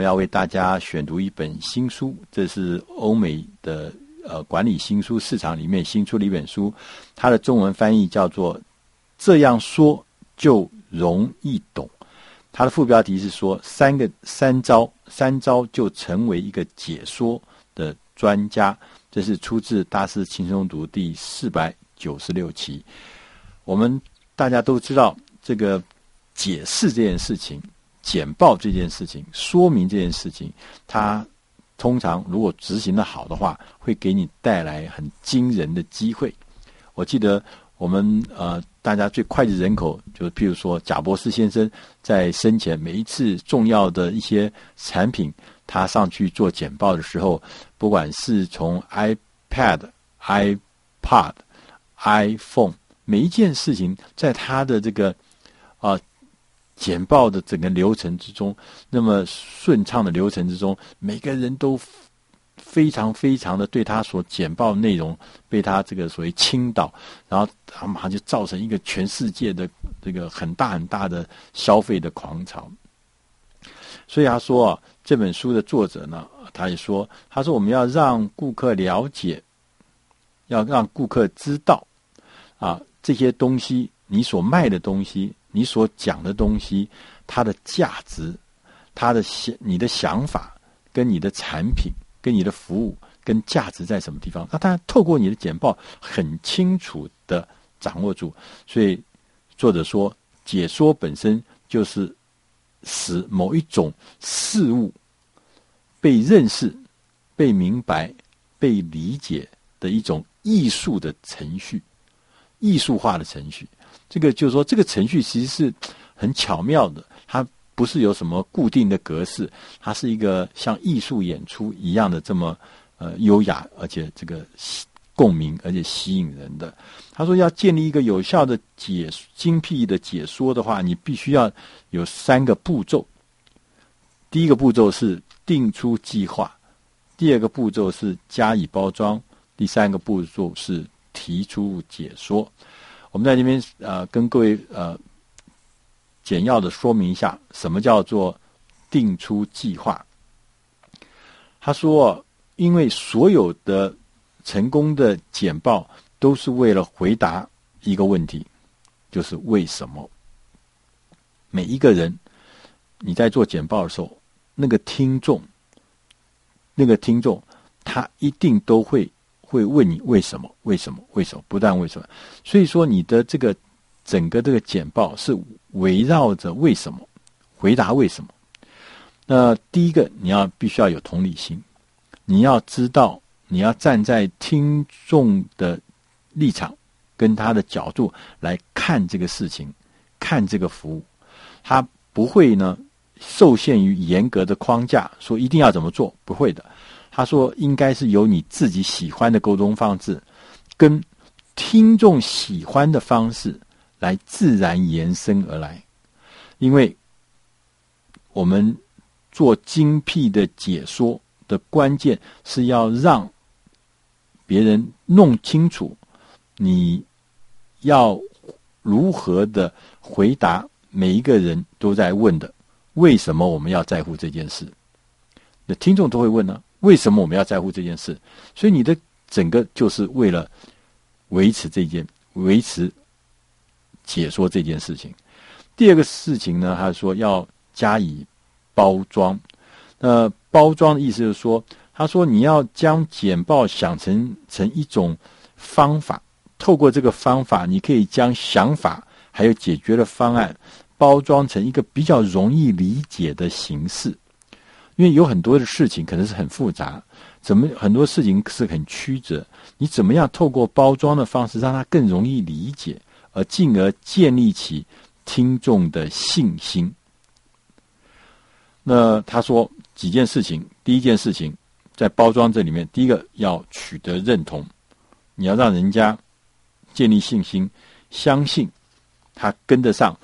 我要为大家选读一本新书，这是欧美的呃管理新书市场里面新出的一本书，它的中文翻译叫做《这样说就容易懂》，它的副标题是说三个三招，三招就成为一个解说的专家。这是出自大师轻松读第四百九十六期。我们大家都知道，这个解释这件事情、简报这件事情、说明这件事情，它通常如果执行得好的话，会给你带来很惊人的机会。我记得我们呃，大家最脍炙人口，就是譬如说贾伯斯先生在生前每一次重要的一些产品。他上去做简报的时候，不管是从 iPad、iPod、iPhone，每一件事情，在他的这个啊、简报的整个流程之中，那么顺畅的流程之中，每个人都非常非常的对他所简报内容被他这个所谓倾倒，然后他马上就造成一个全世界的这个很大很大的消费的狂潮。所以他说啊。这本书的作者呢，他也说：“他说我们要让顾客了解，要让顾客知道，啊，这些东西，你所卖的东西，你所讲的东西，它的价值，它的想，你的想法，跟你的产品，跟你的服务，跟价值在什么地方？那当然，透过你的简报，很清楚的掌握住。所以，作者说，解说本身就是使某一种事物。”被认识、被明白、被理解的一种艺术的程序，艺术化的程序。这个就是说，这个程序其实是很巧妙的，它不是有什么固定的格式，它是一个像艺术演出一样的这么呃优雅，而且这个共鸣，而且吸引人的。他说，要建立一个有效的解精辟的解说的话，你必须要有三个步骤。第一个步骤是。定出计划，第二个步骤是加以包装，第三个步骤是提出解说。我们在这边呃，跟各位呃简要的说明一下，什么叫做定出计划。他说，因为所有的成功的简报都是为了回答一个问题，就是为什么。每一个人你在做简报的时候。那个听众，那个听众，他一定都会会问你为什么？为什么？为什么？不但为什么？所以说，你的这个整个这个简报是围绕着为什么，回答为什么。那第一个，你要必须要有同理心，你要知道，你要站在听众的立场跟他的角度来看这个事情，看这个服务，他不会呢。受限于严格的框架，说一定要怎么做，不会的。他说，应该是由你自己喜欢的沟通方式，跟听众喜欢的方式来自然延伸而来。因为我们做精辟的解说的关键是要让别人弄清楚，你要如何的回答每一个人都在问的。为什么我们要在乎这件事？那听众都会问呢、为什么我们要在乎这件事？所以你的整个就是为了维持这件、维持解说这件事情。第二个事情呢，他说要加以包装。呃，包装的意思就是说，他说你要将简报想成成一种方法，透过这个方法，你可以将想法还有解决的方案。包装成一个比较容易理解的形式，因为有很多的事情可能是很复杂，怎么很多事情是很曲折，你怎么样透过包装的方式让它更容易理解，而进而建立起听众的信心。那他说几件事情，第一件事情在包装这里面，第一个要取得认同，你要让人家建立信心，相信他跟得上。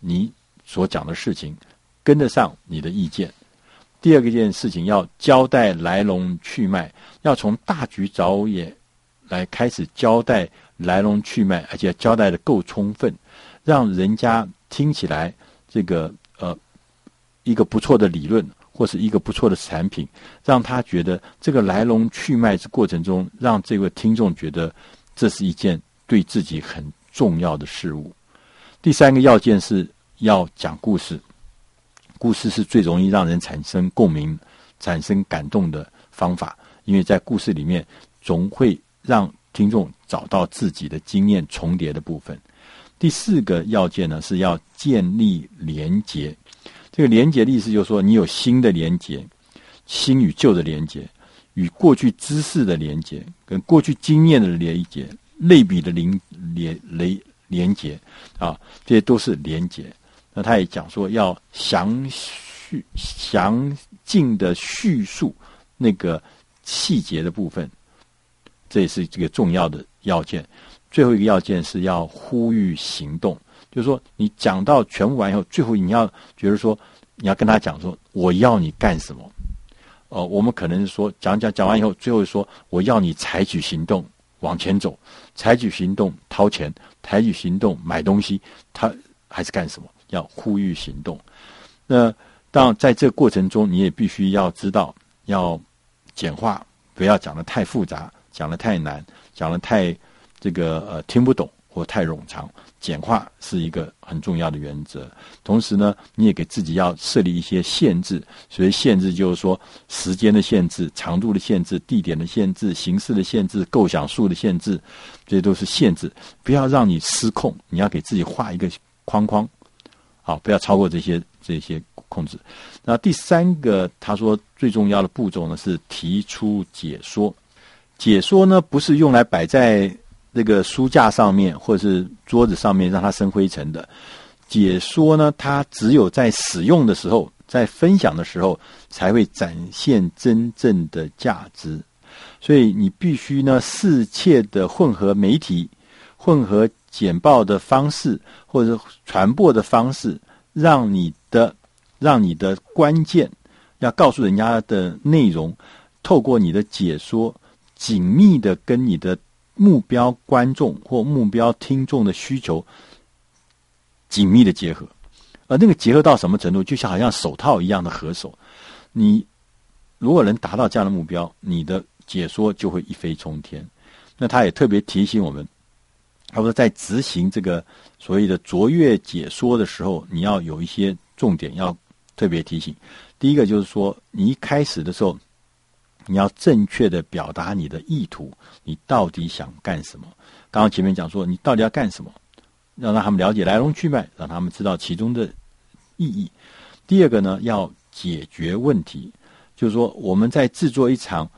你所讲的事情跟得上你的意见。第二个件事情要交代来龙去脉，要从大局着眼来开始交代来龙去脉，而且交代的够充分，让人家听起来这个呃一个不错的理论或是一个不错的产品，让他觉得这个来龙去脉之过程中，让这位听众觉得这是一件对自己很重要的事物。第三个要件是要讲故事，故事是最容易让人产生共鸣、产生感动的方法，因为在故事里面总会让听众找到自己的经验重叠的部分。第四个要件呢，是要建立连结。这个连结的意思就是说，你有新的连结，新与旧的连结，与过去知识的连结，跟过去经验的连结，类比的连连连连结啊，这些都是连结。那他也讲说，要详叙详尽的叙述那个细节的部分，这也是这个重要的要件。最后一个要件是要呼吁行动。就是说，你讲到全部完以后，最后你要觉得说，你要跟他讲说，我要你干什么？哦、呃，我们可能说讲讲讲完以后，最后说我要你采取行动往前走，采取行动掏钱，采取行动买东西，他还是干什么？要呼吁行动。那当在这个过程中，你也必须要知道要简化，不要讲得太复杂，讲得太难，讲得太这个呃听不懂或太冗长。简化是一个很重要的原则，同时呢，你也给自己要设立一些限制。所以限制就是说，时间的限制、长度的限制、地点的限制、形式的限制、构想数的限制，这都是限制，不要让你失控。你要给自己画一个框框，好，不要超过这些这些控制。那第三个，他说最重要的步骤呢是提出解说。解说呢不是用来摆在。那个书架上面或者是桌子上面让它生灰尘的解说呢，它只有在使用的时候，在分享的时候才会展现真正的价值。所以你必须呢，适切的混合媒体、混合简报的方式或者传播的方式，让你的让你的关键要告诉人家的内容，透过你的解说，紧密的跟你的。目标观众或目标听众的需求紧密的结合，而那个结合到什么程度，就像好像手套一样的合手。你如果能达到这样的目标，你的解说就会一飞冲天。那他也特别提醒我们，他说在执行这个所谓的卓越解说的时候，你要有一些重点要特别提醒。第一个就是说，你一开始的时候。你要正确的表达你的意图，你到底想干什么？刚刚前面讲说，你到底要干什么？要让他们了解来龙去脉，让他们知道其中的意义。第二个呢，要解决问题，就是说我们在制作一场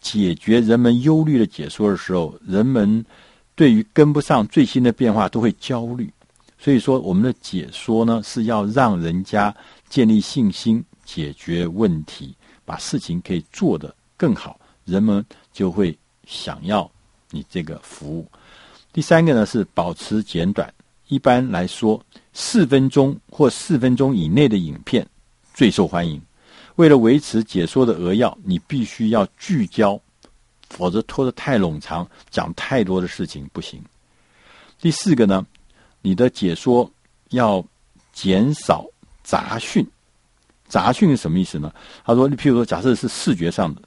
解决人们忧虑的解说的时候，人们对于跟不上最新的变化都会焦虑。所以说，我们的解说呢，是要让人家建立信心，解决问题，把事情可以做得更好，人们就会想要你这个服务。第三个呢，是保持简短，一般来说四分钟或四分钟以内的影片最受欢迎。为了维持解说的扼要，你必须要聚焦，否则拖得太冗长，讲太多的事情不行。第四个呢，你的解说要减少杂讯。杂讯是什么意思呢？他说，你譬如说，假设是视觉上的。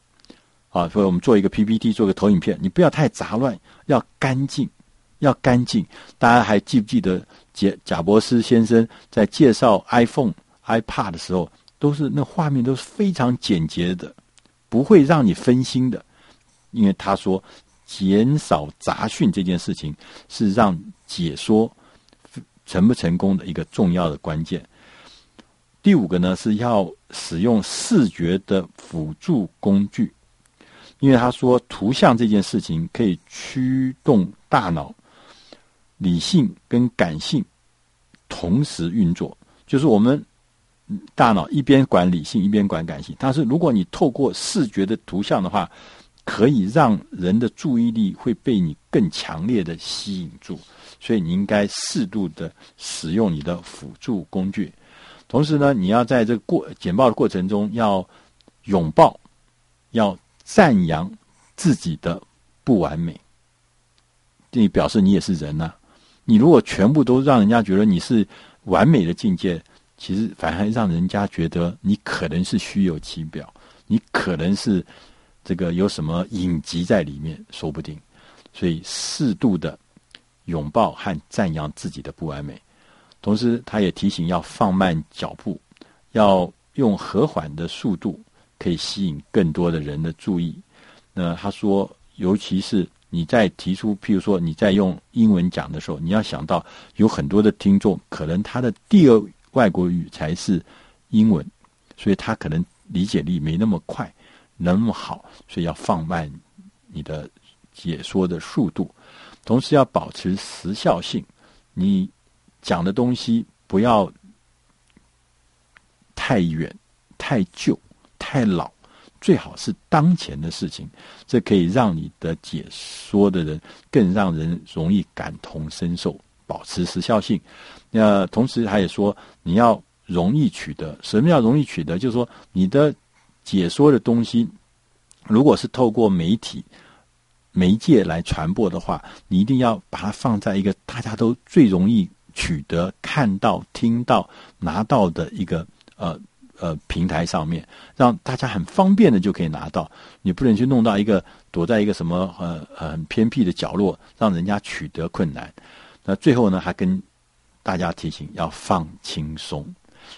啊，所以我们做一个 PPT，做个投影片，你不要太杂乱，要干净，要干净。大家还记不记得贾贾伯斯先生在介绍 iPhone、iPad 的时候，都是那画面都是非常简洁的，不会让你分心的。因为他说，减少杂讯这件事情是让解说成不成功的一个重要的关键。第五个呢，是要使用视觉的辅助工具。因为他说，图像这件事情可以驱动大脑，理性跟感性同时运作，就是我们大脑一边管理性，一边管感性。但是如果你透过视觉的图像的话，可以让人的注意力会被你更强烈的吸引住，所以你应该适度的使用你的辅助工具。同时呢，你要在这个过简报的过程中要拥抱，要。赞扬自己的不完美，你表示你也是人呐、你如果全部都让人家觉得你是完美的境界，其实反而让人家觉得你可能是虚有其表，你可能是这个有什么隐疾在里面，说不定。所以适度的拥抱和赞扬自己的不完美，同时他也提醒要放慢脚步，要用和缓的速度，可以吸引更多的人的注意。那他说，尤其是你在提出，譬如说你在用英文讲的时候，你要想到有很多的听众，可能他的第二外国语才是英文，所以他可能理解力没那么快，那么好，所以要放慢你的。解说的速度，同时要保持时效性。你讲的东西不要太远、太旧、太老，最好是当前的事情。这可以让你的解说的人更让人容易感同身受，保持时效性。那同时他也说，你要容易取得。什么叫容易取得？就是说，你的解说的东西，如果是透过媒体。媒介来传播的话，你一定要把它放在一个大家都最容易取得、看到、听到、拿到的一个呃呃平台上面，让大家很方便的就可以拿到。你不能去弄到一个躲在一个什么呃很偏僻的角落，让人家取得困难。那最后呢，还跟大家提醒要放轻松。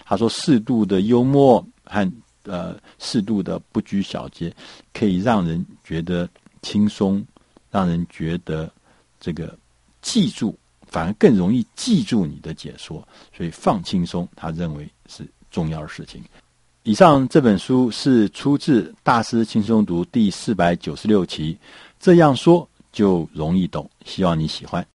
他说，适度的幽默和呃适度的不拘小节，可以让人觉得。轻松，让人觉得这个记住，反而更容易记住你的解说。所以放轻松，他认为是重要的事情。以上这本书是出自《大师轻松读》第四百九十六期。这样说就容易懂，希望你喜欢。